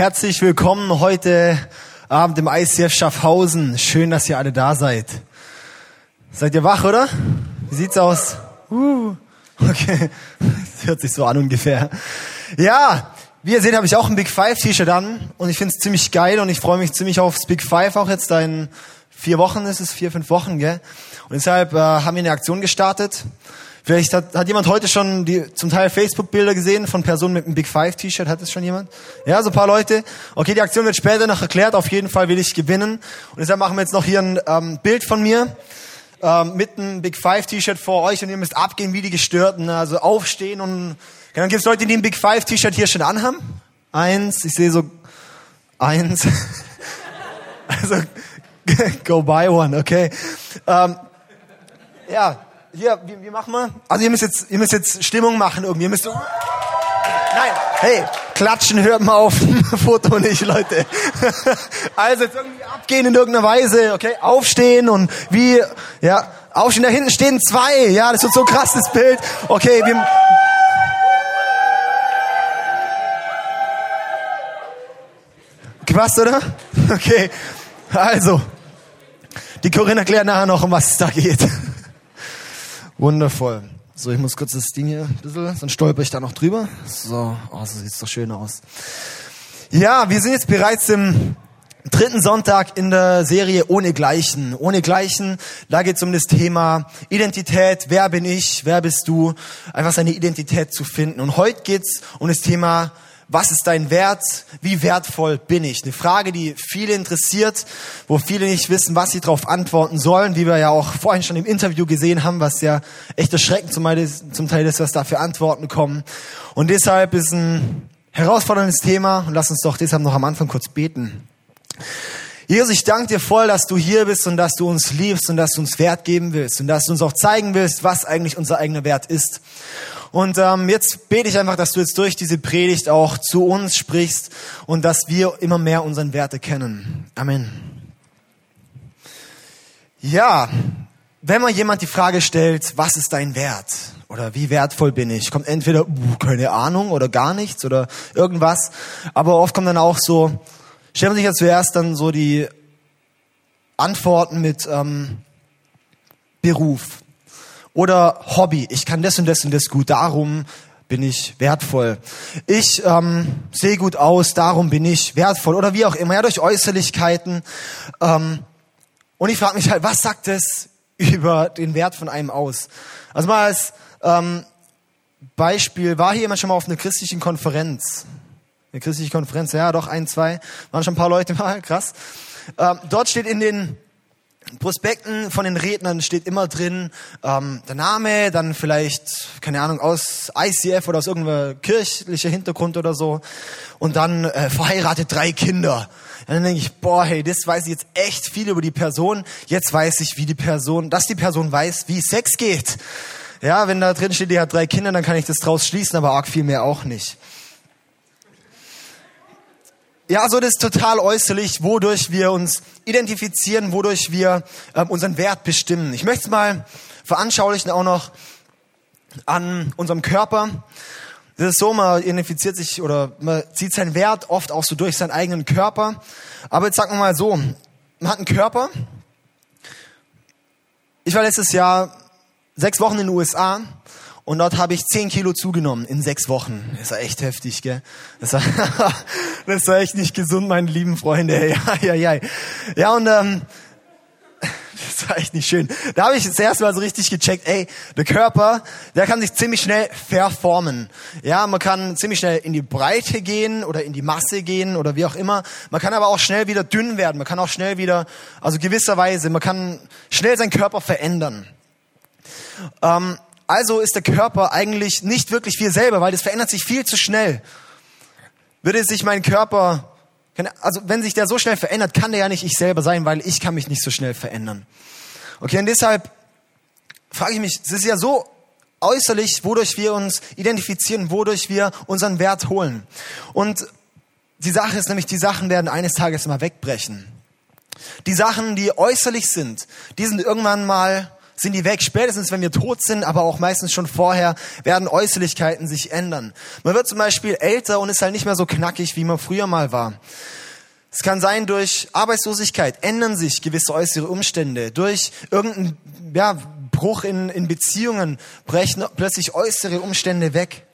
herzlich willkommen heute Abend im ICF Schaffhausen. Schön, dass ihr alle da seid. Seid ihr wach, oder? Wie sieht's aus? Uh, okay, das hört sich so an ungefähr. Ja, wie ihr seht, habe ich auch ein Big Five T-Shirt an und ich finde es ziemlich geil und ich freue mich ziemlich aufs Big Five auch jetzt da in vier Wochen ist es, vier, fünf Wochen, gell? Und deshalb äh, haben wir eine Aktion gestartet. Vielleicht hat, hat jemand heute schon die zum Teil Facebook-Bilder gesehen von Personen mit einem Big Five T-Shirt. Hat es schon jemand? Ja, so ein paar Leute. Okay, die Aktion wird später noch erklärt. Auf jeden Fall will ich gewinnen. Und deshalb machen wir jetzt noch hier ein ähm, Bild von mir ähm, mit einem Big Five T-Shirt vor euch und ihr müsst abgehen wie die Gestörten. Also aufstehen und dann gibt es Leute, die ein Big Five T-Shirt hier schon anhaben. Eins, ich sehe so eins. also go buy one, okay. Ähm, ja, hier, wie, wie machen wir? Also ihr müsst jetzt, ihr müsst jetzt Stimmung machen irgendwie. Ihr müsst so, nein, hey, klatschen hört mal auf Foto nicht, Leute. also jetzt irgendwie abgehen in irgendeiner Weise, okay, aufstehen und wie, ja, aufstehen, da hinten stehen zwei, ja, das wird so krass, das Bild. Okay, wir, Krass, oder? Okay, also, die Corinna erklärt nachher noch, um was es da geht. Wundervoll. So, ich muss kurz das Ding hier ein bisschen, sonst stolper ich da noch drüber. So, oh, so sieht's doch schön aus. Ja, wir sind jetzt bereits im dritten Sonntag in der Serie Ohne Gleichen. Ohne Gleichen, da geht's um das Thema Identität. Wer bin ich? Wer bist du? Einfach seine Identität zu finden. Und heute geht's um das Thema was ist dein Wert? Wie wertvoll bin ich? Eine Frage, die viele interessiert, wo viele nicht wissen, was sie darauf antworten sollen, wie wir ja auch vorhin schon im Interview gesehen haben, was ja echt erschreckend zum Teil ist, was da für Antworten kommen. Und deshalb ist ein herausforderndes Thema und lass uns doch deshalb noch am Anfang kurz beten. Jesus, ich danke dir voll, dass du hier bist und dass du uns liebst und dass du uns Wert geben willst und dass du uns auch zeigen willst, was eigentlich unser eigener Wert ist. Und ähm, jetzt bete ich einfach, dass du jetzt durch diese Predigt auch zu uns sprichst und dass wir immer mehr unseren Wert erkennen. Amen. Ja, wenn man jemand die Frage stellt, was ist dein Wert? Oder wie wertvoll bin ich? Kommt entweder, uh, keine Ahnung, oder gar nichts, oder irgendwas. Aber oft kommt dann auch so, stellt man sich ja zuerst dann so die Antworten mit ähm, Beruf. Oder Hobby. Ich kann das und das und das gut, darum bin ich wertvoll. Ich ähm, sehe gut aus, darum bin ich wertvoll. Oder wie auch immer, ja, durch Äußerlichkeiten. Ähm, und ich frage mich halt, was sagt es über den Wert von einem aus? Also mal als ähm, Beispiel, war hier jemand schon mal auf einer christlichen Konferenz? Eine christliche Konferenz, ja, doch, ein, zwei, waren schon ein paar Leute mal, krass. Ähm, dort steht in den Prospekten von den Rednern steht immer drin ähm, der Name, dann vielleicht, keine Ahnung, aus ICF oder aus irgendeinem kirchlicher Hintergrund oder so. Und dann äh, verheiratet drei Kinder. Und dann denke ich, boah, hey, das weiß ich jetzt echt viel über die Person. Jetzt weiß ich, wie die Person, dass die Person weiß, wie Sex geht. Ja, wenn da drin steht, die hat drei Kinder, dann kann ich das draus schließen, aber arg viel mehr auch nicht. Ja, so das ist total äußerlich, wodurch wir uns identifizieren, wodurch wir äh, unseren Wert bestimmen. Ich möchte es mal veranschaulichen auch noch an unserem Körper. Das ist so, man identifiziert sich oder man zieht seinen Wert oft auch so durch seinen eigenen Körper. Aber jetzt sagen wir mal so, man hat einen Körper. Ich war letztes Jahr sechs Wochen in den USA und dort habe ich zehn Kilo zugenommen in sechs Wochen. Das war echt heftig, gell? Das war, das war echt nicht gesund, meine lieben Freunde. Ja, ja, ja. Ja, und ähm, das war echt nicht schön. Da habe ich das erste Mal so richtig gecheckt, ey, der Körper, der kann sich ziemlich schnell verformen. Ja, man kann ziemlich schnell in die Breite gehen oder in die Masse gehen oder wie auch immer. Man kann aber auch schnell wieder dünn werden. Man kann auch schnell wieder, also gewisserweise, man kann schnell seinen Körper verändern. Ähm, also ist der Körper eigentlich nicht wirklich viel selber, weil das verändert sich viel zu schnell. Würde sich mein Körper, also wenn sich der so schnell verändert, kann der ja nicht ich selber sein, weil ich kann mich nicht so schnell verändern. Okay, und deshalb frage ich mich, es ist ja so äußerlich, wodurch wir uns identifizieren, wodurch wir unseren Wert holen. Und die Sache ist nämlich, die Sachen werden eines Tages mal wegbrechen. Die Sachen, die äußerlich sind, die sind irgendwann mal sind die weg. Spätestens, wenn wir tot sind, aber auch meistens schon vorher, werden Äußerlichkeiten sich ändern. Man wird zum Beispiel älter und ist halt nicht mehr so knackig, wie man früher mal war. Es kann sein, durch Arbeitslosigkeit ändern sich gewisse äußere Umstände. Durch irgendeinen ja, Bruch in, in Beziehungen brechen plötzlich äußere Umstände weg.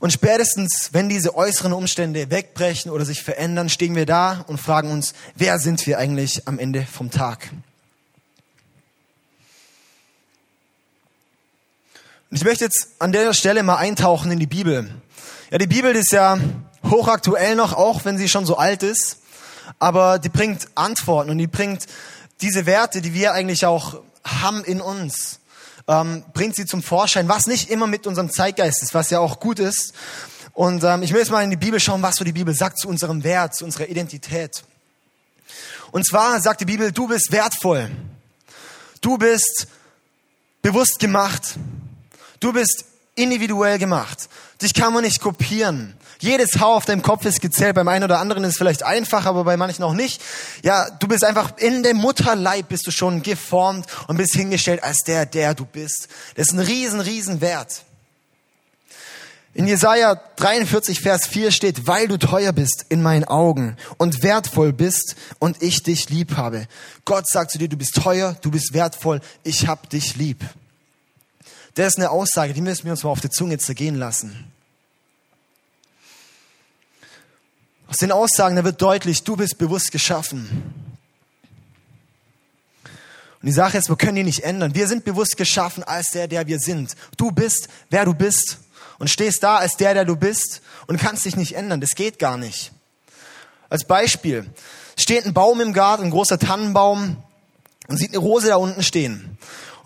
Und spätestens, wenn diese äußeren Umstände wegbrechen oder sich verändern, stehen wir da und fragen uns, wer sind wir eigentlich am Ende vom Tag? Ich möchte jetzt an der Stelle mal eintauchen in die Bibel. Ja, die Bibel ist ja hochaktuell noch, auch wenn sie schon so alt ist, aber die bringt Antworten und die bringt diese Werte, die wir eigentlich auch haben in uns ähm, bringt sie zum Vorschein, was nicht immer mit unserem Zeitgeist ist, was ja auch gut ist. Und ähm, ich will jetzt mal in die Bibel schauen, was so die Bibel sagt zu unserem Wert, zu unserer Identität. Und zwar sagt die Bibel, du bist wertvoll. Du bist bewusst gemacht. Du bist individuell gemacht. Dich kann man nicht kopieren. Jedes Haar auf deinem Kopf ist gezählt. Beim einen oder anderen ist es vielleicht einfach, aber bei manchen auch nicht. Ja, du bist einfach in dem Mutterleib bist du schon geformt und bist hingestellt als der, der du bist. Das ist ein riesen, riesen Wert. In Jesaja 43, Vers 4 steht, weil du teuer bist in meinen Augen und wertvoll bist und ich dich lieb habe. Gott sagt zu dir, du bist teuer, du bist wertvoll, ich hab dich lieb. Das ist eine Aussage, die müssen wir uns mal auf die Zunge zergehen lassen. Aus den Aussagen, da wird deutlich, du bist bewusst geschaffen. Und die Sache ist, wir können die nicht ändern. Wir sind bewusst geschaffen als der, der wir sind. Du bist, wer du bist und stehst da als der, der du bist und kannst dich nicht ändern. Das geht gar nicht. Als Beispiel steht ein Baum im Garten, ein großer Tannenbaum und sieht eine Rose da unten stehen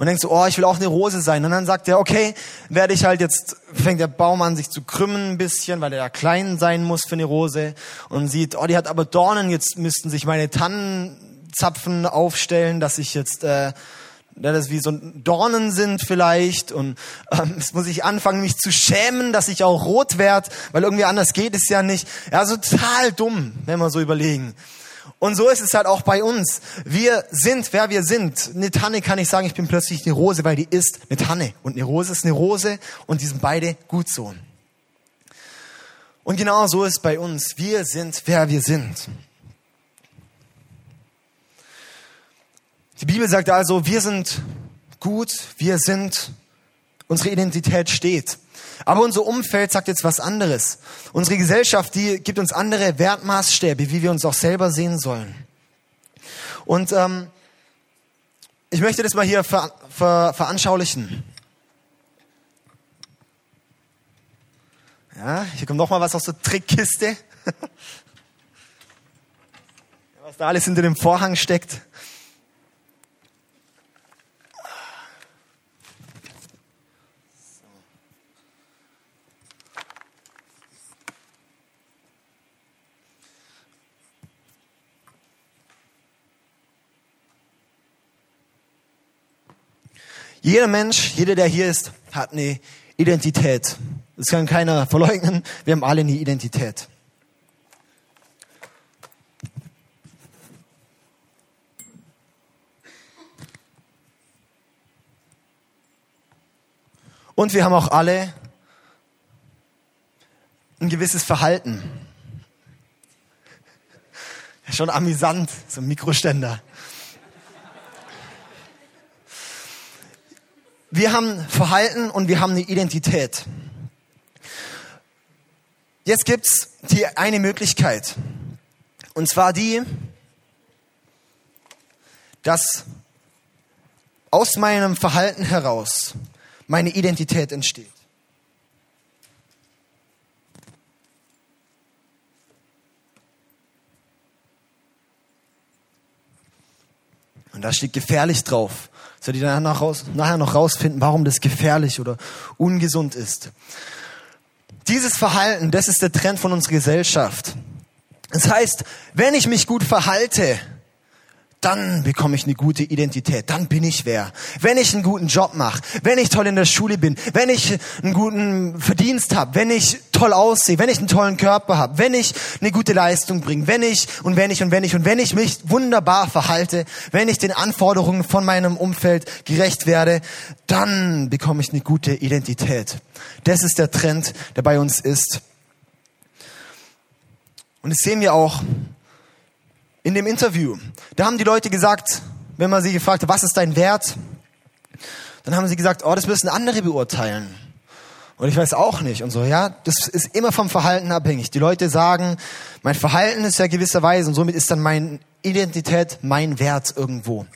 und denkst so, oh, ich will auch eine Rose sein. Und dann sagt er, okay, werde ich halt jetzt, fängt der Baum an sich zu krümmen ein bisschen, weil er ja klein sein muss für eine Rose und sieht, oh, die hat aber Dornen, jetzt müssten sich meine Tannenzapfen aufstellen, dass ich jetzt, äh, das wie so Dornen sind vielleicht und ähm, es muss ich anfangen, mich zu schämen, dass ich auch rot werde, weil irgendwie anders geht es ja nicht. Ja, so total dumm, wenn wir so überlegen. Und so ist es halt auch bei uns. Wir sind, wer wir sind. Eine Tanne kann ich sagen, ich bin plötzlich eine Rose, weil die ist eine Tanne. Und eine Rose ist eine Rose und die sind beide gut so. Und genau so ist es bei uns. Wir sind, wer wir sind. Die Bibel sagt also, wir sind gut, wir sind, unsere Identität steht. Aber unser Umfeld sagt jetzt was anderes. Unsere Gesellschaft, die gibt uns andere Wertmaßstäbe, wie wir uns auch selber sehen sollen. Und ähm, ich möchte das mal hier ver, ver, veranschaulichen. Ja, hier kommt noch mal was aus der Trickkiste. was da alles hinter dem Vorhang steckt. Jeder Mensch, jeder, der hier ist, hat eine Identität. Das kann keiner verleugnen. Wir haben alle eine Identität. Und wir haben auch alle ein gewisses Verhalten. Schon amüsant, so ein Mikroständer. Wir haben Verhalten und wir haben eine Identität. Jetzt gibt's die eine Möglichkeit. Und zwar die, dass aus meinem Verhalten heraus meine Identität entsteht. Und da steht gefährlich drauf. Soll die dann raus, nachher noch rausfinden, warum das gefährlich oder ungesund ist. Dieses Verhalten, das ist der Trend von unserer Gesellschaft. Das heißt, wenn ich mich gut verhalte, dann bekomme ich eine gute Identität, dann bin ich wer. Wenn ich einen guten Job mache, wenn ich toll in der Schule bin, wenn ich einen guten Verdienst habe, wenn ich toll aussehe, wenn ich einen tollen Körper habe, wenn ich eine gute Leistung bringe, wenn ich und wenn ich und wenn ich und wenn ich mich wunderbar verhalte, wenn ich den Anforderungen von meinem Umfeld gerecht werde, dann bekomme ich eine gute Identität. Das ist der Trend, der bei uns ist. Und das sehen wir auch in dem Interview. Da haben die Leute gesagt, wenn man sie gefragt hat, was ist dein Wert? Dann haben sie gesagt, oh, das müssen andere beurteilen. Und ich weiß auch nicht. Und so, ja, das ist immer vom Verhalten abhängig. Die Leute sagen, mein Verhalten ist ja gewisserweise und somit ist dann meine Identität mein Wert irgendwo.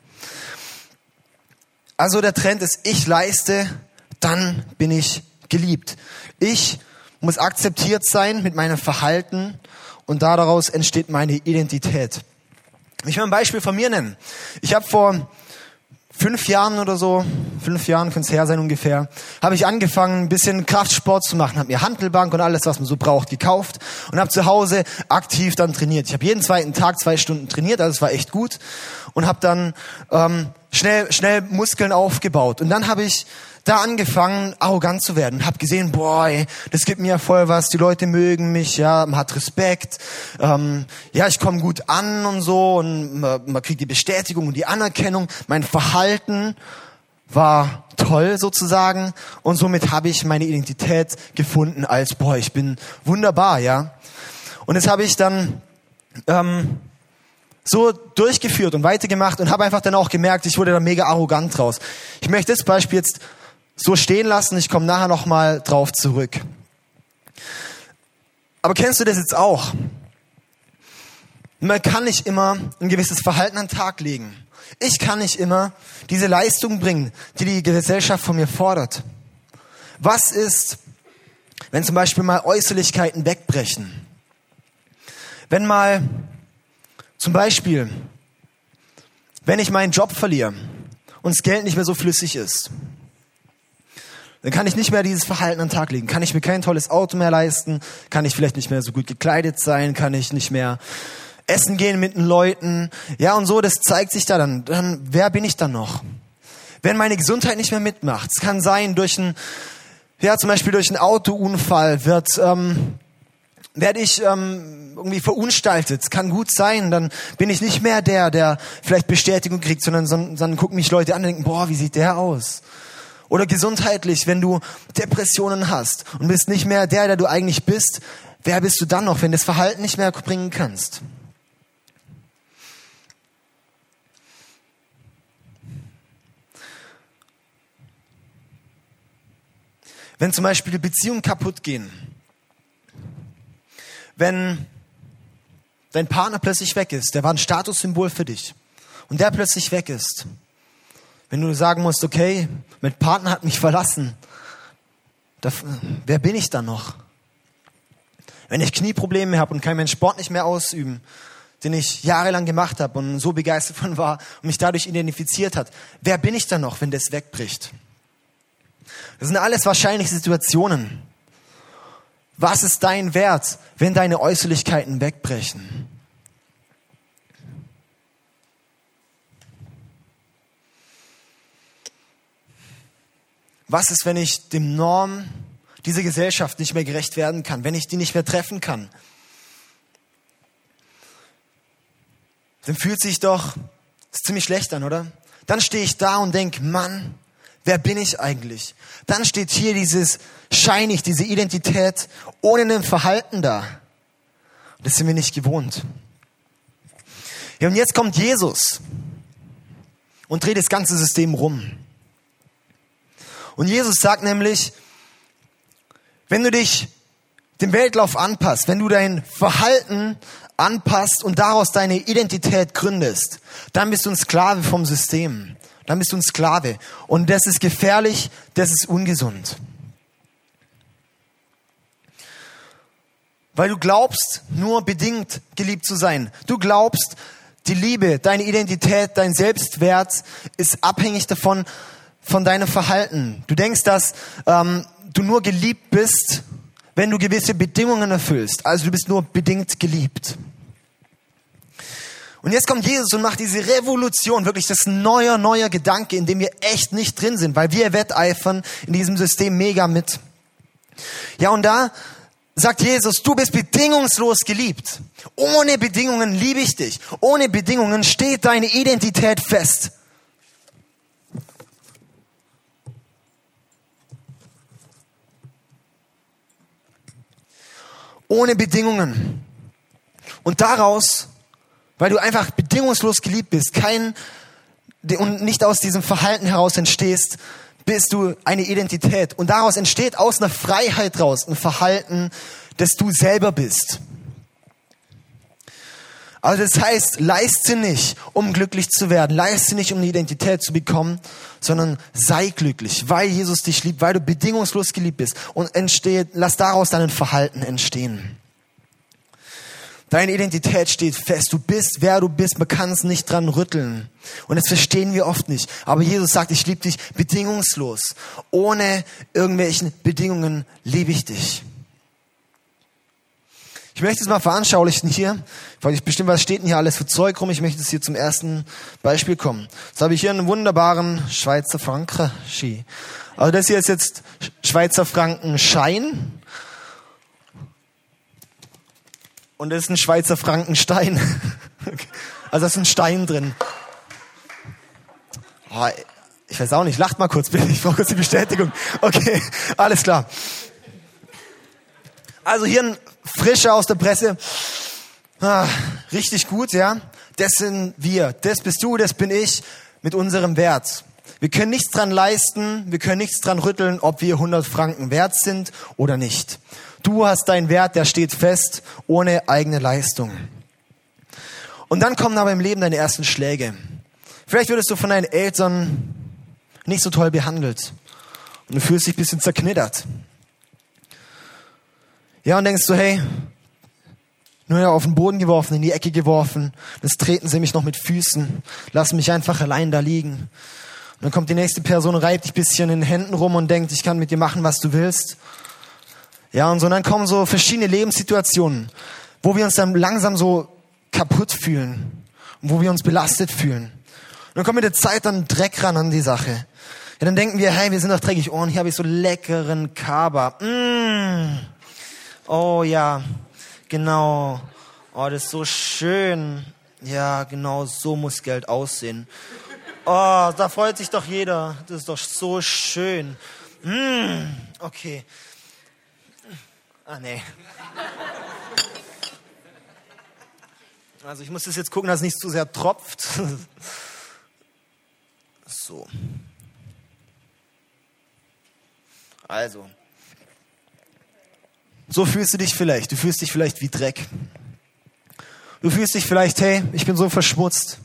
Also der Trend ist, ich leiste, dann bin ich geliebt. Ich muss akzeptiert sein mit meinem Verhalten und daraus entsteht meine Identität. Ich will ein Beispiel von mir nennen. Ich habe vor fünf Jahren oder so, fünf Jahren könnte es her sein ungefähr, habe ich angefangen, ein bisschen Kraftsport zu machen, habe mir Handelbank und alles, was man so braucht, gekauft und habe zu Hause aktiv dann trainiert. Ich habe jeden zweiten Tag zwei Stunden trainiert, also es war echt gut und habe dann ähm, schnell schnell Muskeln aufgebaut und dann habe ich da angefangen, arrogant zu werden habe gesehen, boah, ey, das gibt mir voll was, die Leute mögen mich, ja, man hat Respekt, ähm, ja, ich komme gut an und so und man, man kriegt die Bestätigung und die Anerkennung. Mein Verhalten war toll sozusagen und somit habe ich meine Identität gefunden als, boah, ich bin wunderbar, ja. Und das habe ich dann ähm, so durchgeführt und weitergemacht und habe einfach dann auch gemerkt, ich wurde da mega arrogant draus. Ich möchte das Beispiel jetzt so stehen lassen. Ich komme nachher noch mal drauf zurück. Aber kennst du das jetzt auch? Man kann nicht immer ein gewisses Verhalten an den Tag legen. Ich kann nicht immer diese Leistung bringen, die die Gesellschaft von mir fordert. Was ist, wenn zum Beispiel mal Äußerlichkeiten wegbrechen? Wenn mal zum Beispiel, wenn ich meinen Job verliere und das Geld nicht mehr so flüssig ist, dann kann ich nicht mehr dieses Verhalten an den Tag legen. Kann ich mir kein tolles Auto mehr leisten? Kann ich vielleicht nicht mehr so gut gekleidet sein? Kann ich nicht mehr essen gehen mit den Leuten? Ja, und so, das zeigt sich da dann. Dann, wer bin ich dann noch? Wenn meine Gesundheit nicht mehr mitmacht, es kann sein, durch ein, ja, zum Beispiel durch einen Autounfall wird, ähm, werde ich ähm, irgendwie verunstaltet. Es kann gut sein, dann bin ich nicht mehr der, der vielleicht Bestätigung kriegt, sondern, sondern gucken mich Leute an und denken, boah, wie sieht der aus? Oder gesundheitlich, wenn du Depressionen hast und bist nicht mehr der, der du eigentlich bist, wer bist du dann noch, wenn du das Verhalten nicht mehr bringen kannst? Wenn zum Beispiel Beziehungen kaputt gehen, wenn dein Partner plötzlich weg ist, der war ein Statussymbol für dich und der plötzlich weg ist, wenn du sagen musst, okay, mein Partner hat mich verlassen, da, wer bin ich dann noch? Wenn ich Knieprobleme habe und kann meinen Sport nicht mehr ausüben, den ich jahrelang gemacht habe und so begeistert von war und mich dadurch identifiziert hat, wer bin ich dann noch, wenn das wegbricht? Das sind alles wahrscheinlich Situationen. Was ist dein Wert, wenn deine Äußerlichkeiten wegbrechen? Was ist, wenn ich dem Norm dieser Gesellschaft nicht mehr gerecht werden kann, wenn ich die nicht mehr treffen kann? Dann fühlt sich doch ziemlich schlecht an, oder? Dann stehe ich da und denke, Mann, wer bin ich eigentlich? Dann steht hier dieses scheinig, diese Identität ohne ein Verhalten da. Das sind wir nicht gewohnt. Ja, und jetzt kommt Jesus und dreht das ganze System rum. Und Jesus sagt nämlich, wenn du dich dem Weltlauf anpasst, wenn du dein Verhalten anpasst und daraus deine Identität gründest, dann bist du ein Sklave vom System. Dann bist du ein Sklave. Und das ist gefährlich, das ist ungesund. Weil du glaubst, nur bedingt geliebt zu sein. Du glaubst, die Liebe, deine Identität, dein Selbstwert ist abhängig davon, von deinem Verhalten. Du denkst, dass ähm, du nur geliebt bist, wenn du gewisse Bedingungen erfüllst. Also du bist nur bedingt geliebt. Und jetzt kommt Jesus und macht diese Revolution, wirklich das neuer, neuer Gedanke, in dem wir echt nicht drin sind, weil wir wetteifern in diesem System mega mit. Ja, und da sagt Jesus, du bist bedingungslos geliebt. Ohne Bedingungen liebe ich dich. Ohne Bedingungen steht deine Identität fest. Ohne Bedingungen. Und daraus weil du einfach bedingungslos geliebt bist, kein, und nicht aus diesem Verhalten heraus entstehst, bist du eine Identität. Und daraus entsteht aus einer Freiheit raus ein Verhalten, das du selber bist. Also das heißt, leiste nicht, um glücklich zu werden, leiste nicht, um eine Identität zu bekommen, sondern sei glücklich, weil Jesus dich liebt, weil du bedingungslos geliebt bist und entsteht, lass daraus dein Verhalten entstehen. Deine Identität steht fest. Du bist, wer du bist. Man kann es nicht dran rütteln. Und das verstehen wir oft nicht. Aber Jesus sagt, ich liebe dich bedingungslos. Ohne irgendwelchen Bedingungen liebe ich dich. Ich möchte es mal veranschaulichen hier, weil ich bestimmt, was steht denn hier alles für Zeug rum. Ich möchte es hier zum ersten Beispiel kommen. Jetzt habe ich hier einen wunderbaren Schweizer Franken-Ski. Also das hier ist jetzt Schweizer Franken Schein. Und da ist ein Schweizer Frankenstein. Also da ist ein Stein drin. Oh, ich weiß auch nicht, lacht mal kurz bitte, ich brauche kurz die Bestätigung. Okay, alles klar. Also hier ein frischer aus der Presse. Ah, richtig gut, ja. Das sind wir, das bist du, das bin ich mit unserem Wert. Wir können nichts dran leisten, wir können nichts dran rütteln, ob wir 100 Franken wert sind oder nicht. Du hast deinen Wert, der steht fest, ohne eigene Leistung. Und dann kommen aber im Leben deine ersten Schläge. Vielleicht würdest du von deinen Eltern nicht so toll behandelt. Und du fühlst dich ein bisschen zerknittert. Ja, und denkst du, hey, nur ja auf den Boden geworfen, in die Ecke geworfen. Jetzt treten sie mich noch mit Füßen, lassen mich einfach allein da liegen. Und dann kommt die nächste Person, reibt dich bisschen in den Händen rum und denkt, ich kann mit dir machen, was du willst. Ja, und so, und dann kommen so verschiedene Lebenssituationen, wo wir uns dann langsam so kaputt fühlen und wo wir uns belastet fühlen. Und dann kommt mit der Zeit dann Dreck ran an die Sache. Ja, dann denken wir, hey, wir sind doch dreckig. Oh, und hier habe ich so leckeren Kaba. Mm. Oh ja, genau. Oh, das ist so schön. Ja, genau, so muss Geld aussehen. Oh, da freut sich doch jeder. Das ist doch so schön. Mm. Okay. Ah, nee. Also ich muss das jetzt gucken, dass es nicht zu sehr tropft. So. Also. So fühlst du dich vielleicht. Du fühlst dich vielleicht wie Dreck. Du fühlst dich vielleicht, hey, ich bin so verschmutzt.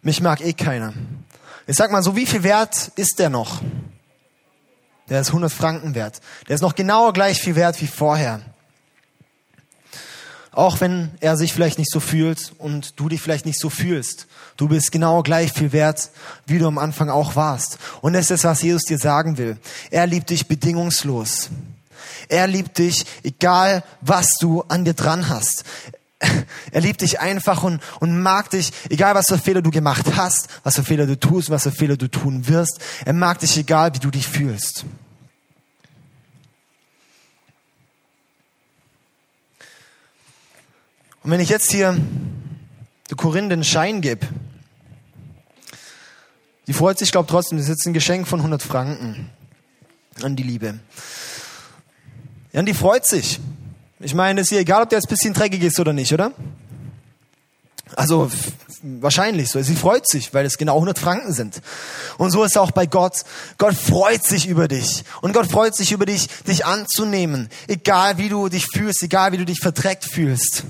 Mich mag eh keiner. Ich sag mal so, wie viel Wert ist der noch? Der ist 100 Franken wert. Der ist noch genau gleich viel wert wie vorher. Auch wenn er sich vielleicht nicht so fühlt und du dich vielleicht nicht so fühlst. Du bist genau gleich viel wert, wie du am Anfang auch warst. Und das ist, was Jesus dir sagen will. Er liebt dich bedingungslos. Er liebt dich, egal was du an dir dran hast. Er liebt dich einfach und, und mag dich, egal was für Fehler du gemacht hast, was für Fehler du tust, was für Fehler du tun wirst. Er mag dich, egal wie du dich fühlst. Und wenn ich jetzt hier der Corinne den Schein gebe, die freut sich, glaube trotzdem, das ist jetzt ein Geschenk von 100 Franken an die Liebe. Ja, und die freut sich. Ich meine, es ist ihr egal, ob der jetzt ein bisschen dreckig ist oder nicht, oder? Also wahrscheinlich so. Sie freut sich, weil es genau 100 Franken sind. Und so ist es auch bei Gott. Gott freut sich über dich. Und Gott freut sich über dich, dich anzunehmen. Egal wie du dich fühlst, egal wie du dich verdreckt fühlst.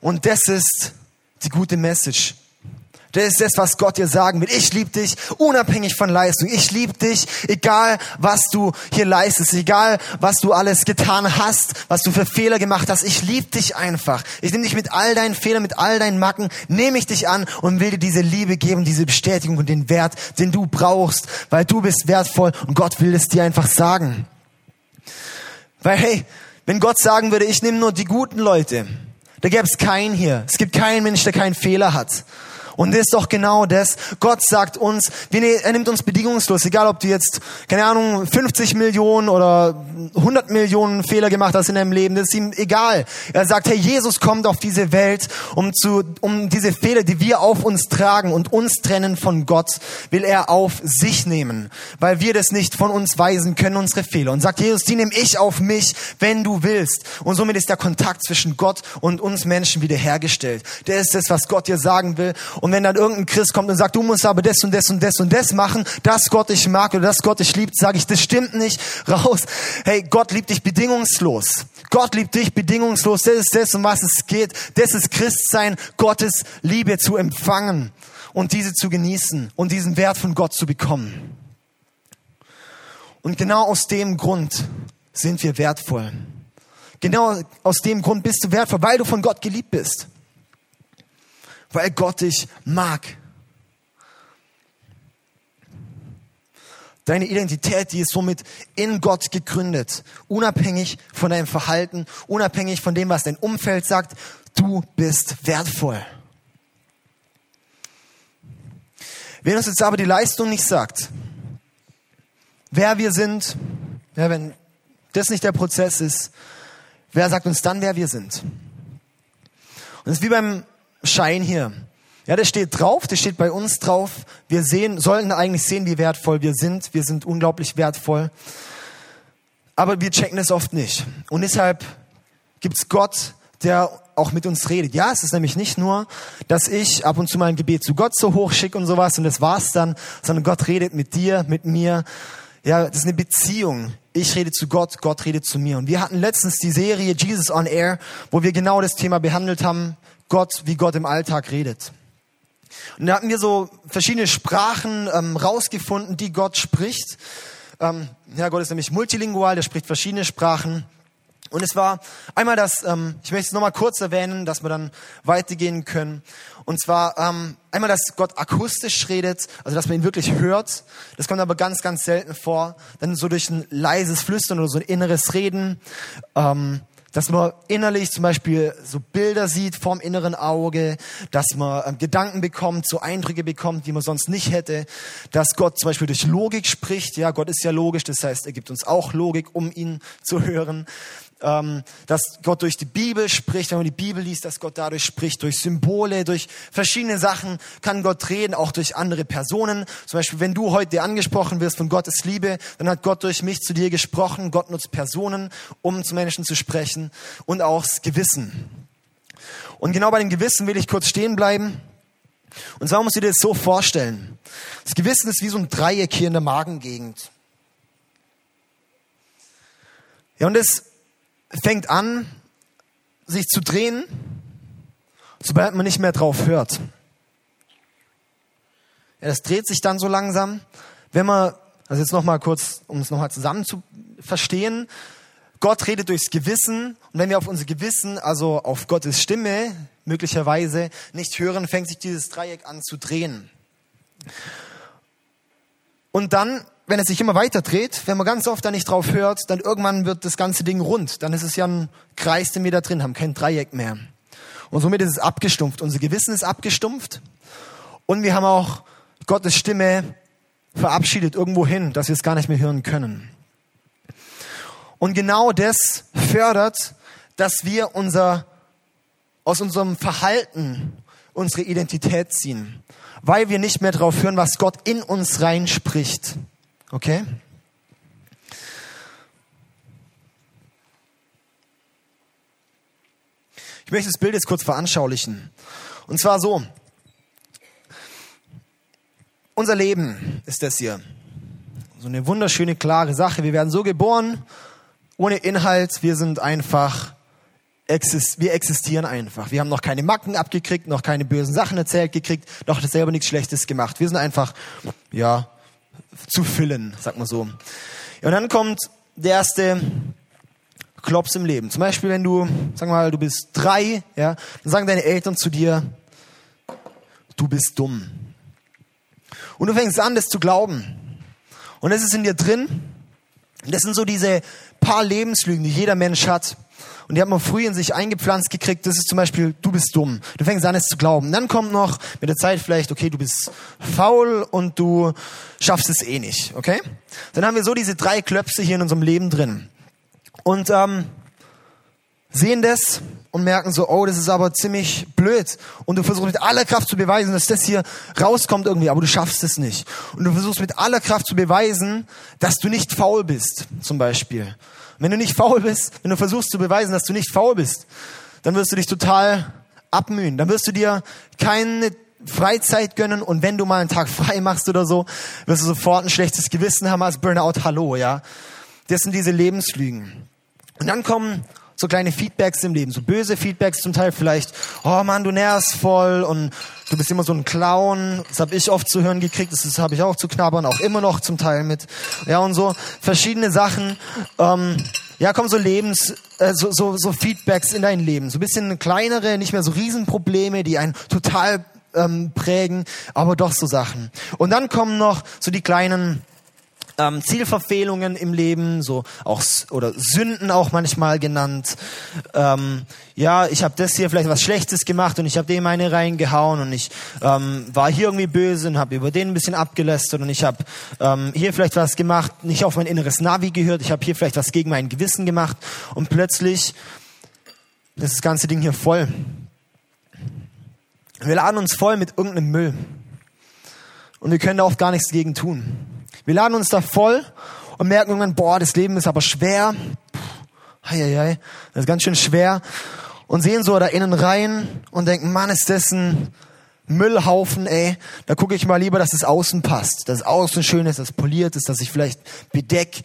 Und das ist die gute Message. Das ist das, was Gott dir sagen will. Ich liebe dich unabhängig von Leistung. Ich liebe dich, egal was du hier leistest, egal was du alles getan hast, was du für Fehler gemacht hast. Ich liebe dich einfach. Ich nehme dich mit all deinen Fehlern, mit all deinen Macken, nehme ich dich an und will dir diese Liebe geben, diese Bestätigung und den Wert, den du brauchst, weil du bist wertvoll und Gott will es dir einfach sagen. Weil hey, wenn Gott sagen würde, ich nehme nur die guten Leute, da gäbe es keinen hier. Es gibt keinen Mensch, der keinen Fehler hat. Und das ist doch genau das. Gott sagt uns, ne-, er nimmt uns bedingungslos, egal ob du jetzt, keine Ahnung, 50 Millionen oder 100 Millionen Fehler gemacht hast in deinem Leben, das ist ihm egal. Er sagt, hey, Jesus kommt auf diese Welt, um zu, um diese Fehler, die wir auf uns tragen und uns trennen von Gott, will er auf sich nehmen, weil wir das nicht von uns weisen können, unsere Fehler. Und sagt Jesus, die nehme ich auf mich, wenn du willst. Und somit ist der Kontakt zwischen Gott und uns Menschen wiederhergestellt. Der ist das, was Gott dir sagen will. Wenn dann irgendein Christ kommt und sagt, du musst aber das und das und das und das machen, das Gott dich mag oder das Gott dich liebt, sage ich, das stimmt nicht. Raus. Hey, Gott liebt dich bedingungslos. Gott liebt dich bedingungslos. Das ist das, um was es geht. Das ist Christsein, Gottes Liebe zu empfangen und diese zu genießen und diesen Wert von Gott zu bekommen. Und genau aus dem Grund sind wir wertvoll. Genau aus dem Grund bist du wertvoll, weil du von Gott geliebt bist weil Gott dich mag. Deine Identität, die ist somit in Gott gegründet, unabhängig von deinem Verhalten, unabhängig von dem, was dein Umfeld sagt. Du bist wertvoll. Wenn uns jetzt aber die Leistung nicht sagt, wer wir sind, ja, wenn das nicht der Prozess ist, wer sagt uns dann, wer wir sind? Und es ist wie beim Schein hier. Ja, das steht drauf, das steht bei uns drauf. Wir sehen, sollten eigentlich sehen, wie wertvoll wir sind. Wir sind unglaublich wertvoll. Aber wir checken es oft nicht. Und deshalb gibt's Gott, der auch mit uns redet. Ja, es ist nämlich nicht nur, dass ich ab und zu mal ein Gebet zu Gott so hoch schicke und sowas und das war's dann, sondern Gott redet mit dir, mit mir. Ja, das ist eine Beziehung. Ich rede zu Gott, Gott redet zu mir. Und wir hatten letztens die Serie Jesus on Air, wo wir genau das Thema behandelt haben. Gott, wie Gott im Alltag redet. Und da hatten wir so verschiedene Sprachen ähm, rausgefunden, die Gott spricht. Ähm, ja, Gott ist nämlich multilingual, der spricht verschiedene Sprachen. Und es war einmal das, ähm, ich möchte es nochmal kurz erwähnen, dass wir dann weitergehen können. Und zwar ähm, einmal, dass Gott akustisch redet, also dass man ihn wirklich hört. Das kommt aber ganz, ganz selten vor. Dann so durch ein leises Flüstern oder so ein inneres Reden. Ähm, dass man innerlich zum Beispiel so Bilder sieht vorm inneren Auge, dass man ähm, Gedanken bekommt, so Eindrücke bekommt, die man sonst nicht hätte, dass Gott zum Beispiel durch Logik spricht. Ja, Gott ist ja logisch, das heißt, er gibt uns auch Logik, um ihn zu hören ähm, dass Gott durch die Bibel spricht, wenn man die Bibel liest, dass Gott dadurch spricht, durch Symbole, durch verschiedene Sachen kann Gott reden, auch durch andere Personen. Zum Beispiel, wenn du heute angesprochen wirst von Gottes Liebe, dann hat Gott durch mich zu dir gesprochen. Gott nutzt Personen, um zu Menschen zu sprechen und auch das Gewissen. Und genau bei dem Gewissen will ich kurz stehen bleiben. Und zwar musst du dir das so vorstellen. Das Gewissen ist wie so ein Dreieck hier in der Magengegend. Ja, und das fängt an, sich zu drehen, sobald man nicht mehr drauf hört. Ja, das dreht sich dann so langsam. Wenn man, also jetzt nochmal kurz, um es nochmal zusammen zu verstehen, Gott redet durchs Gewissen und wenn wir auf unser Gewissen, also auf Gottes Stimme möglicherweise nicht hören, fängt sich dieses Dreieck an zu drehen. Und dann wenn es sich immer weiter dreht, wenn man ganz oft da nicht drauf hört, dann irgendwann wird das ganze Ding rund. Dann ist es ja ein Kreis, den wir da drin haben, kein Dreieck mehr. Und somit ist es abgestumpft. Unser Gewissen ist abgestumpft. Und wir haben auch Gottes Stimme verabschiedet irgendwo hin, dass wir es gar nicht mehr hören können. Und genau das fördert, dass wir unser, aus unserem Verhalten unsere Identität ziehen, weil wir nicht mehr drauf hören, was Gott in uns reinspricht. Okay? Ich möchte das Bild jetzt kurz veranschaulichen. Und zwar so. Unser Leben ist das hier. So eine wunderschöne, klare Sache. Wir werden so geboren, ohne Inhalt. Wir sind einfach, wir existieren einfach. Wir haben noch keine Macken abgekriegt, noch keine bösen Sachen erzählt gekriegt, noch selber nichts Schlechtes gemacht. Wir sind einfach, ja, zu füllen, sag mal so. und dann kommt der erste Klops im Leben. Zum Beispiel, wenn du, sag mal, du bist drei, ja, dann sagen deine Eltern zu dir, du bist dumm. Und du fängst an, das zu glauben. Und das ist in dir drin. Das sind so diese paar Lebenslügen, die jeder Mensch hat. Und die hat man früh in sich eingepflanzt gekriegt, das ist zum Beispiel, du bist dumm. Du fängst an, es zu glauben. Dann kommt noch mit der Zeit vielleicht, okay, du bist faul und du schaffst es eh nicht, okay? Dann haben wir so diese drei Klöpse hier in unserem Leben drin. Und ähm, sehen das und merken so, oh, das ist aber ziemlich blöd. Und du versuchst mit aller Kraft zu beweisen, dass das hier rauskommt irgendwie, aber du schaffst es nicht. Und du versuchst mit aller Kraft zu beweisen, dass du nicht faul bist, zum Beispiel. Wenn du nicht faul bist, wenn du versuchst zu beweisen, dass du nicht faul bist, dann wirst du dich total abmühen. Dann wirst du dir keine Freizeit gönnen und wenn du mal einen Tag frei machst oder so, wirst du sofort ein schlechtes Gewissen haben als Burnout. Hallo, ja. Das sind diese Lebenslügen. Und dann kommen so kleine Feedbacks im Leben, so böse Feedbacks zum Teil vielleicht, oh Mann, du nervst voll und du bist immer so ein Clown. Das habe ich oft zu hören gekriegt, das habe ich auch zu knabbern, auch immer noch zum Teil mit. Ja, und so verschiedene Sachen. Ähm, ja, kommen so Lebens, äh, so, so, so Feedbacks in dein Leben. So bisschen kleinere, nicht mehr so Riesenprobleme, die einen total ähm, prägen, aber doch so Sachen. Und dann kommen noch so die kleinen ähm, Zielverfehlungen im Leben, so auch oder Sünden auch manchmal genannt. Ähm, ja, ich habe das hier vielleicht was Schlechtes gemacht und ich habe dem eine reingehauen und ich ähm, war hier irgendwie böse und habe über den ein bisschen abgelästert und ich habe ähm, hier vielleicht was gemacht, nicht auf mein inneres Navi gehört, ich habe hier vielleicht was gegen mein Gewissen gemacht und plötzlich ist das ganze Ding hier voll. Wir laden uns voll mit irgendeinem Müll. Und wir können da oft gar nichts gegen tun. Wir laden uns da voll und merken irgendwann, boah, das Leben ist aber schwer. Puh, hei, hei, das ist ganz schön schwer. Und sehen so da innen rein und denken, Mann, ist das ein Müllhaufen, ey. Da gucke ich mal lieber, dass es außen passt. Dass es außen schön ist, dass es poliert ist, dass ich vielleicht bedeck.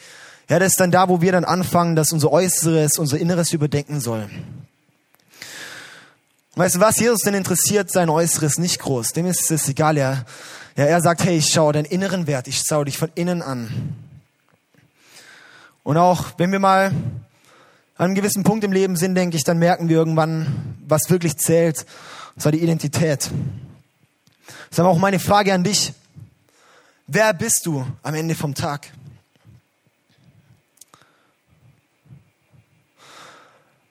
Ja, das ist dann da, wo wir dann anfangen, dass unser Äußeres, unser Inneres überdenken soll. Weißt du was? Jesus denn interessiert sein Äußeres nicht groß. Dem ist es egal. Er ja, er sagt, hey, ich schaue deinen inneren Wert, ich schaue dich von innen an. Und auch wenn wir mal an einem gewissen Punkt im Leben sind, denke ich, dann merken wir irgendwann, was wirklich zählt. Und zwar die Identität. Das ist aber auch meine Frage an dich. Wer bist du am Ende vom Tag?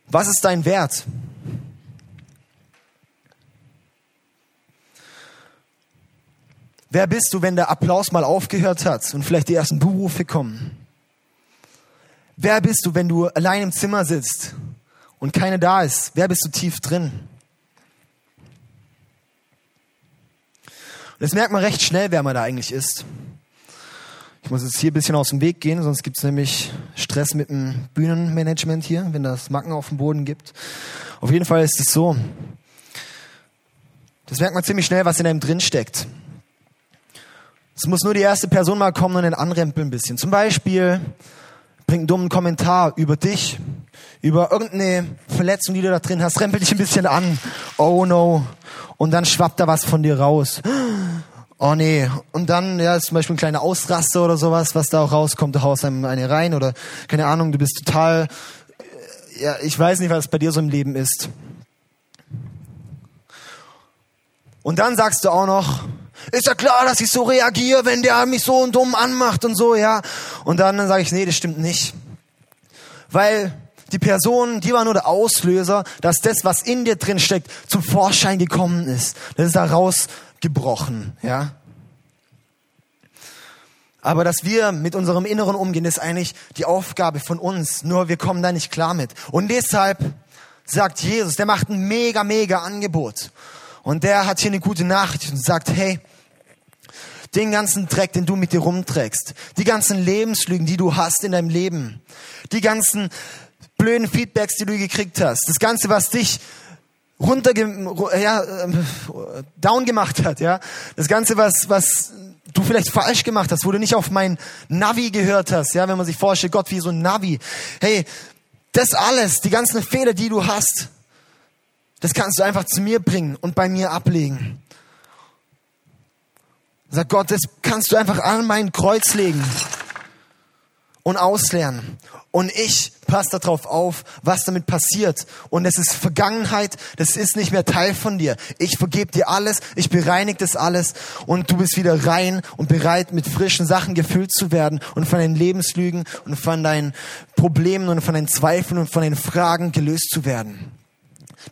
Was ist dein Wert? Wer bist du, wenn der Applaus mal aufgehört hat und vielleicht die ersten Buhrufe kommen? Wer bist du, wenn du allein im Zimmer sitzt und keine da ist? Wer bist du tief drin? das merkt man recht schnell, wer man da eigentlich ist. Ich muss jetzt hier ein bisschen aus dem Weg gehen, sonst gibt es nämlich Stress mit dem Bühnenmanagement hier, wenn das Macken auf dem Boden gibt. Auf jeden Fall ist es so. Das merkt man ziemlich schnell, was in einem drin steckt. Es muss nur die erste Person mal kommen und den anrempeln ein bisschen. Zum Beispiel bringt einen dummen Kommentar über dich, über irgendeine Verletzung, die du da drin hast, rempel dich ein bisschen an. Oh no. Und dann schwappt da was von dir raus. Oh nee. Und dann, ja, ist zum Beispiel ein kleiner Ausraster oder sowas, was da auch rauskommt, du haust einem eine rein oder keine Ahnung, du bist total, ja, ich weiß nicht, was bei dir so im Leben ist. Und dann sagst du auch noch, ist ja klar, dass ich so reagiere, wenn der mich so und dumm anmacht und so, ja. Und dann, dann sage ich, nee, das stimmt nicht. Weil die Person, die war nur der Auslöser, dass das, was in dir drin steckt, zum Vorschein gekommen ist. Das ist da rausgebrochen, ja. Aber dass wir mit unserem Inneren umgehen, ist eigentlich die Aufgabe von uns. Nur wir kommen da nicht klar mit. Und deshalb sagt Jesus, der macht ein mega, mega Angebot. Und der hat hier eine gute Nachricht und sagt, hey, den ganzen Dreck, den du mit dir rumträgst, die ganzen Lebenslügen, die du hast in deinem Leben, die ganzen blöden Feedbacks, die du gekriegt hast, das Ganze, was dich runter, ja, ähm, down gemacht hat, ja, das Ganze, was, was du vielleicht falsch gemacht hast, wo du nicht auf mein Navi gehört hast, ja, wenn man sich vorstellt, Gott wie so ein Navi. Hey, das alles, die ganzen Fehler, die du hast, das kannst du einfach zu mir bringen und bei mir ablegen. Sag Gott, das kannst du einfach an mein Kreuz legen. und auslernen. Und ich passe darauf auf, was damit passiert. Und es ist Vergangenheit, das ist nicht mehr Teil von dir. Ich vergebe dir alles, ich bereinige das alles und du bist wieder rein und bereit, mit frischen Sachen gefüllt zu werden und von deinen Lebenslügen und von deinen Problemen und von deinen Zweifeln und von deinen Fragen gelöst zu werden.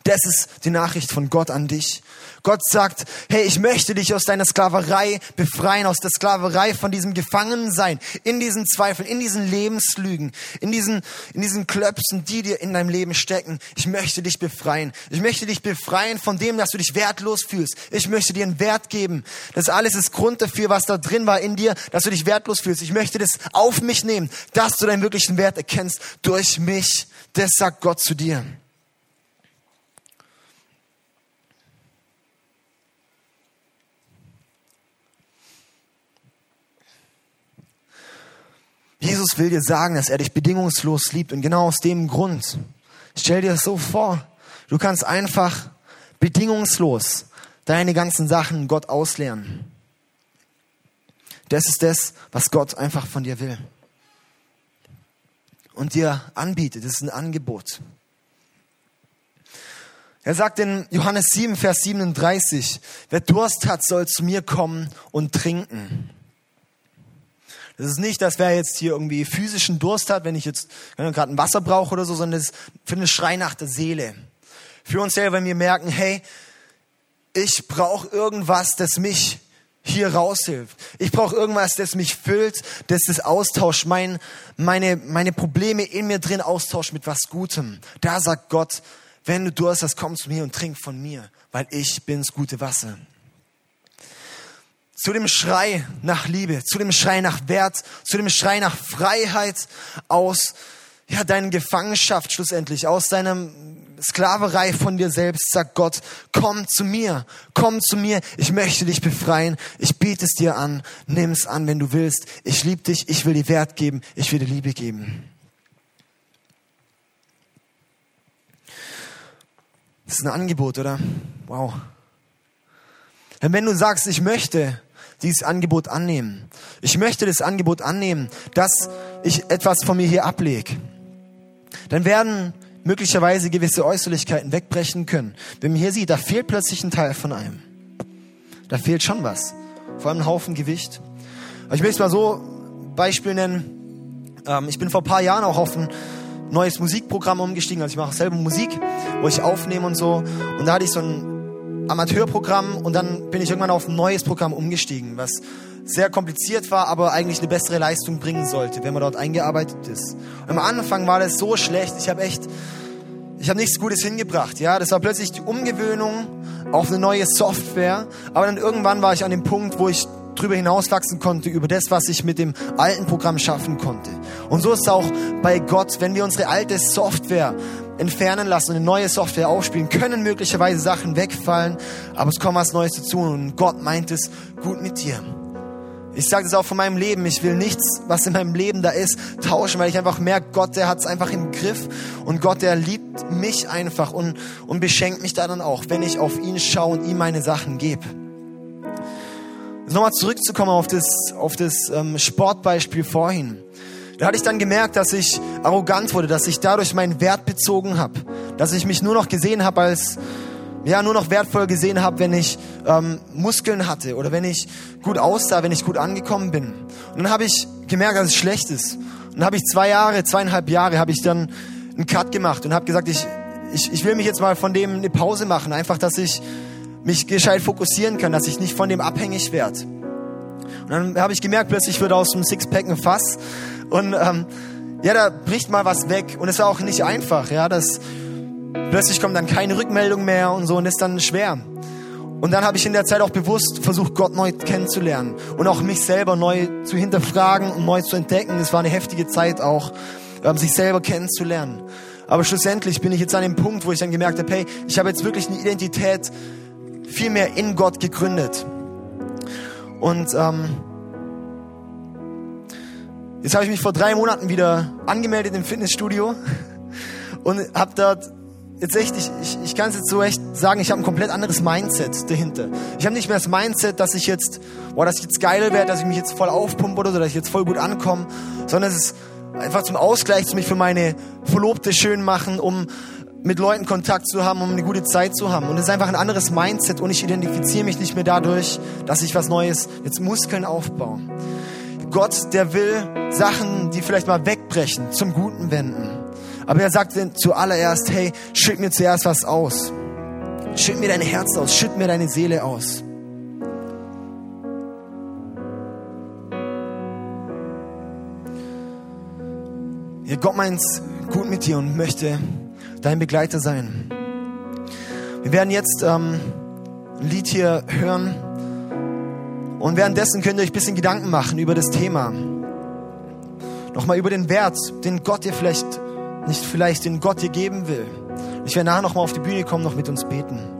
Das ist die Nachricht von Gott an dich. Gott sagt, hey, ich möchte dich aus deiner Sklaverei befreien, aus der Sklaverei von diesem Gefangensein, in diesen Zweifeln, in diesen Lebenslügen, in diesen, in diesen Klöpsen, die dir in deinem Leben stecken. Ich möchte dich befreien. Ich möchte dich befreien von dem, dass du dich wertlos fühlst. Ich möchte dir einen Wert geben. Das alles ist Grund dafür, was da drin war in dir, dass du dich wertlos fühlst. Ich möchte das auf mich nehmen, dass du deinen wirklichen Wert erkennst durch mich. Das sagt Gott zu dir. Jesus will dir sagen, dass er dich bedingungslos liebt und genau aus dem Grund. Stell dir das so vor. Du kannst einfach bedingungslos deine ganzen Sachen Gott ausleeren. Das ist das, was Gott einfach von dir will. Und dir anbietet. Das ist ein Angebot. Er sagt in Johannes 7, Vers 37, wer Durst hat, soll zu mir kommen und trinken. Das ist nicht, dass wer jetzt hier irgendwie physischen Durst hat, wenn ich jetzt gerade ein Wasser brauche oder so, sondern für eine Schrei nach der Seele. Für uns selber, wenn wir merken, hey, ich brauche irgendwas, das mich hier raushilft. Ich brauche irgendwas, das mich füllt, das das austauscht, mein, meine, meine Probleme in mir drin austauscht mit was Gutem. Da sagt Gott, wenn du Durst hast, komm zu mir und trink von mir, weil ich bin's gute Wasser zu dem Schrei nach Liebe, zu dem Schrei nach Wert, zu dem Schrei nach Freiheit aus ja, deiner Gefangenschaft schlussendlich, aus deiner Sklaverei von dir selbst, sagt Gott, komm zu mir, komm zu mir, ich möchte dich befreien, ich biete es dir an, nimm es an, wenn du willst, ich liebe dich, ich will dir Wert geben, ich will dir Liebe geben. Das ist ein Angebot, oder? Wow. Denn wenn du sagst, ich möchte, dieses Angebot annehmen. Ich möchte das Angebot annehmen, dass ich etwas von mir hier ablege. Dann werden möglicherweise gewisse Äußerlichkeiten wegbrechen können. Wenn man hier sieht, da fehlt plötzlich ein Teil von einem. Da fehlt schon was. Vor allem ein Haufen Gewicht. Aber ich möchte mal so Beispiel nennen. Ähm, ich bin vor ein paar Jahren auch auf ein neues Musikprogramm umgestiegen. Also ich mache selber Musik, wo ich aufnehme und so. Und da hatte ich so ein Amateurprogramm und dann bin ich irgendwann auf ein neues Programm umgestiegen, was sehr kompliziert war, aber eigentlich eine bessere Leistung bringen sollte, wenn man dort eingearbeitet ist. Und am Anfang war das so schlecht, ich habe echt, ich habe nichts Gutes hingebracht. Ja, das war plötzlich die Umgewöhnung auf eine neue Software, aber dann irgendwann war ich an dem Punkt, wo ich drüber hinauswachsen konnte über das, was ich mit dem alten Programm schaffen konnte. Und so ist es auch bei Gott, wenn wir unsere alte Software entfernen lassen und eine neue Software aufspielen, können möglicherweise Sachen wegfallen, aber es kommt was Neues dazu und Gott meint es gut mit dir. Ich sage das auch von meinem Leben. Ich will nichts, was in meinem Leben da ist, tauschen, weil ich einfach merke, Gott, der hat es einfach im Griff und Gott, der liebt mich einfach und, und beschenkt mich da dann auch, wenn ich auf ihn schaue und ihm meine Sachen gebe. Nochmal zurückzukommen auf das, auf das ähm, Sportbeispiel vorhin. Da hatte ich dann gemerkt, dass ich arrogant wurde, dass ich dadurch meinen Wert bezogen habe, dass ich mich nur noch gesehen habe als ja nur noch wertvoll gesehen habe, wenn ich ähm, Muskeln hatte oder wenn ich gut aussah, wenn ich gut angekommen bin. Und dann habe ich gemerkt, dass es schlecht ist. Und dann habe ich zwei Jahre, zweieinhalb Jahre, habe ich dann einen Cut gemacht und habe gesagt, ich, ich, ich will mich jetzt mal von dem eine Pause machen, einfach, dass ich mich gescheit fokussieren kann, dass ich nicht von dem abhängig werde. Und dann habe ich gemerkt, plötzlich wird aus dem Sixpack ein Fass und ähm, ja, da bricht mal was weg und es war auch nicht einfach, ja, das plötzlich kommt dann keine Rückmeldung mehr und so und ist dann schwer. Und dann habe ich in der Zeit auch bewusst versucht, Gott neu kennenzulernen und auch mich selber neu zu hinterfragen und neu zu entdecken. Es war eine heftige Zeit auch, ähm, sich selber kennenzulernen. Aber schlussendlich bin ich jetzt an dem Punkt, wo ich dann gemerkt habe, hey, ich habe jetzt wirklich eine Identität viel mehr in Gott gegründet. Und ähm, Jetzt habe ich mich vor drei Monaten wieder angemeldet im Fitnessstudio und habe dort jetzt echt, ich, ich, ich kann es jetzt so echt sagen, ich habe ein komplett anderes Mindset dahinter. Ich habe nicht mehr das Mindset, dass ich jetzt, boah, dass ich jetzt geil werde, dass ich mich jetzt voll aufpumpe oder so, dass ich jetzt voll gut ankomme, sondern es ist einfach zum Ausgleich, mich für meine Verlobte schön machen, um mit Leuten Kontakt zu haben, um eine gute Zeit zu haben. Und es ist einfach ein anderes Mindset und ich identifiziere mich nicht mehr dadurch, dass ich was Neues, jetzt Muskeln aufbaue. Gott, der will Sachen, die vielleicht mal wegbrechen, zum Guten wenden. Aber er sagt zuallererst, hey, schütt mir zuerst was aus. Schütt mir dein Herz aus, schütt mir deine Seele aus. Ja, Gott meint's gut mit dir und möchte dein Begleiter sein. Wir werden jetzt ähm, ein Lied hier hören und währenddessen könnt ihr euch ein bisschen Gedanken machen über das Thema. Nochmal über den Wert, den Gott dir vielleicht, nicht vielleicht, den Gott dir geben will. Ich werde nachher nochmal auf die Bühne kommen, noch mit uns beten.